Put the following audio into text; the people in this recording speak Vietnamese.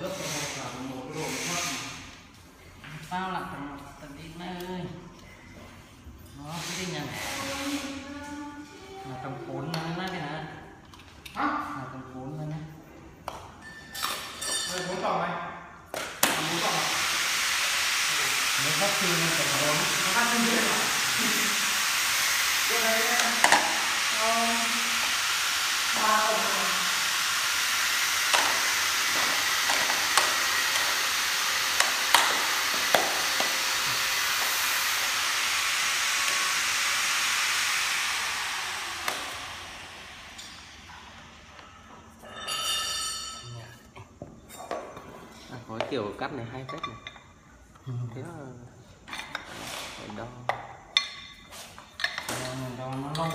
nước cho hai cả một cái đồ thoát sao lại thằng tầng đi mẹ ơi. Nó cái gì nhỉ? Là tầng cuốn nó nó cái này hả? Là tầm cuốn nó nhá. Đây cuốn tòng này. Cuốn tòng nó phát sinh nó tầm cuốn nó phát sinh cái cái này có kiểu cắt này hay phết này. Thế là phải đo Đo nó lâu